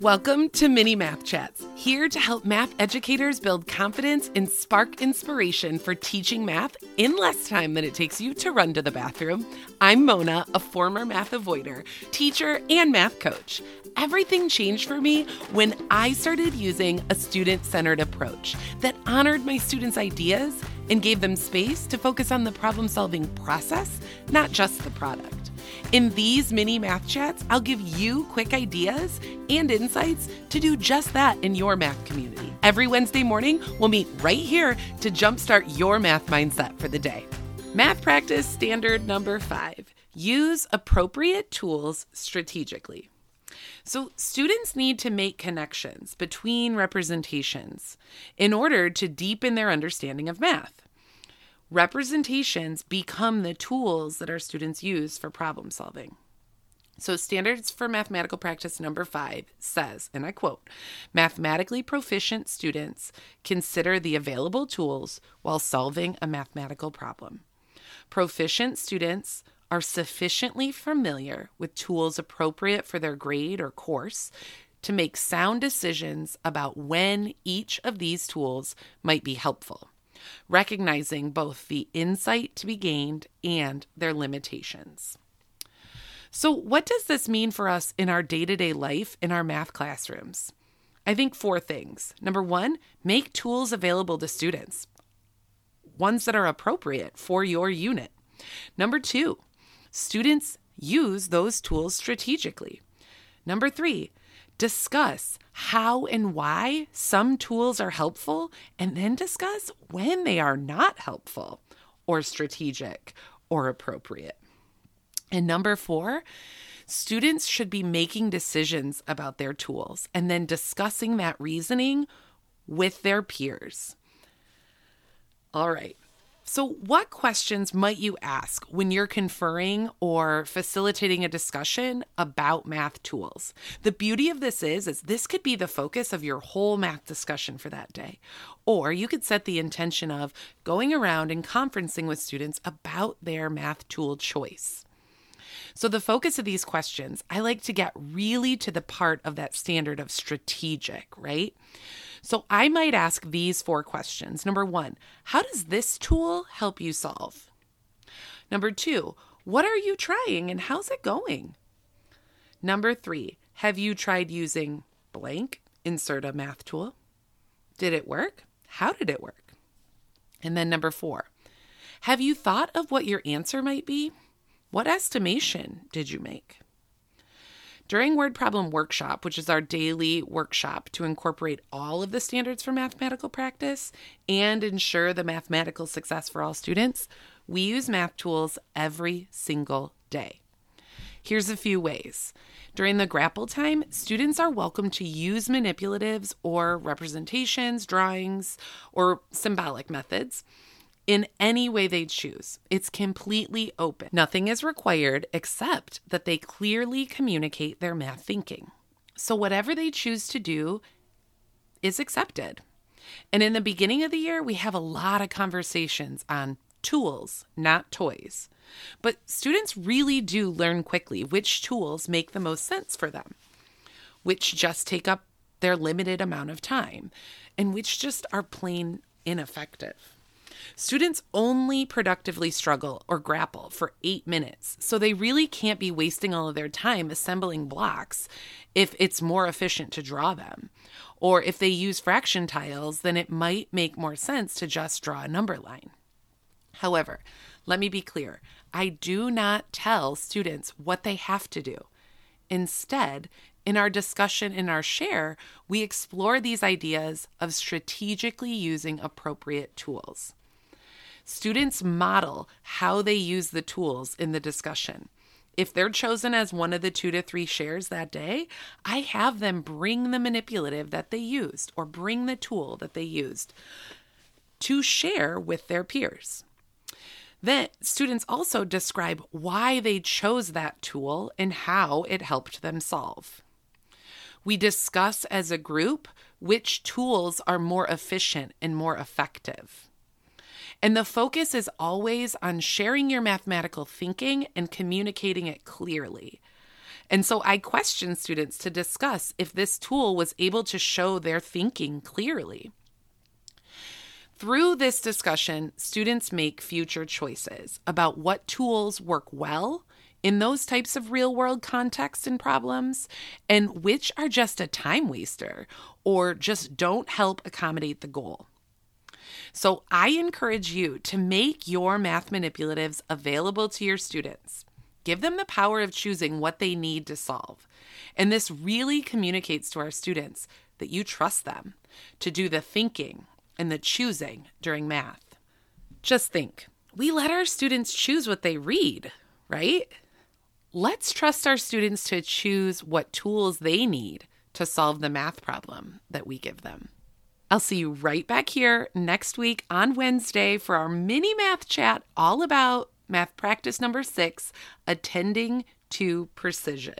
Welcome to Mini Math Chats, here to help math educators build confidence and spark inspiration for teaching math in less time than it takes you to run to the bathroom. I'm Mona, a former math avoider, teacher, and math coach. Everything changed for me when I started using a student centered approach that honored my students' ideas and gave them space to focus on the problem solving process, not just the product. In these mini math chats, I'll give you quick ideas and insights to do just that in your math community. Every Wednesday morning, we'll meet right here to jumpstart your math mindset for the day. Math practice standard number five use appropriate tools strategically. So, students need to make connections between representations in order to deepen their understanding of math representations become the tools that our students use for problem solving. So, Standards for Mathematical Practice number five says, and I quote, mathematically proficient students consider the available tools while solving a mathematical problem. Proficient students are sufficiently familiar with tools appropriate for their grade or course to make sound decisions about when each of these tools might be helpful recognizing both the insight to be gained and their limitations. So, what does this mean for us in our day to day life in our math classrooms? I think four things. Number one, make tools available to students, ones that are appropriate for your unit. Number two, students use those tools strategically. Number three, discuss how and why some tools are helpful, and then discuss when they are not helpful or strategic or appropriate. And number four, students should be making decisions about their tools and then discussing that reasoning with their peers. All right. So, what questions might you ask when you're conferring or facilitating a discussion about math tools? The beauty of this is is this could be the focus of your whole math discussion for that day. Or you could set the intention of going around and conferencing with students about their math tool choice. So, the focus of these questions, I like to get really to the part of that standard of strategic, right? So I might ask these four questions. Number one, how does this tool help you solve? Number two, what are you trying and how's it going? Number three, have you tried using blank? Insert a math tool. Did it work? How did it work? And then number four, have you thought of what your answer might be? What estimation did you make? During Word Problem Workshop, which is our daily workshop to incorporate all of the standards for mathematical practice and ensure the mathematical success for all students, we use math tools every single day. Here's a few ways. During the grapple time, students are welcome to use manipulatives or representations, drawings, or symbolic methods in any way they choose. It's completely open. Nothing is required except that they clearly communicate their math thinking. So, whatever they choose to do is accepted. And in the beginning of the year, we have a lot of conversations on tools, not toys. But students really do learn quickly which tools make the most sense for them, which just take up their limited amount of time, and which just are plain ineffective. Students only productively struggle or grapple for eight minutes, so they really can't be wasting all of their time assembling blocks if it's more efficient to draw them. Or if they use fraction tiles, then it might make more sense to just draw a number line. However, let me be clear I do not tell students what they have to do. Instead, in our discussion in our share, we explore these ideas of strategically using appropriate tools. Students model how they use the tools in the discussion. If they're chosen as one of the two to three shares that day, I have them bring the manipulative that they used or bring the tool that they used to share with their peers. Then students also describe why they chose that tool and how it helped them solve. We discuss as a group which tools are more efficient and more effective. And the focus is always on sharing your mathematical thinking and communicating it clearly. And so I question students to discuss if this tool was able to show their thinking clearly. Through this discussion, students make future choices about what tools work well in those types of real world contexts and problems, and which are just a time waster or just don't help accommodate the goal. So, I encourage you to make your math manipulatives available to your students. Give them the power of choosing what they need to solve. And this really communicates to our students that you trust them to do the thinking and the choosing during math. Just think we let our students choose what they read, right? Let's trust our students to choose what tools they need to solve the math problem that we give them. I'll see you right back here next week on Wednesday for our mini math chat all about math practice number six attending to precision.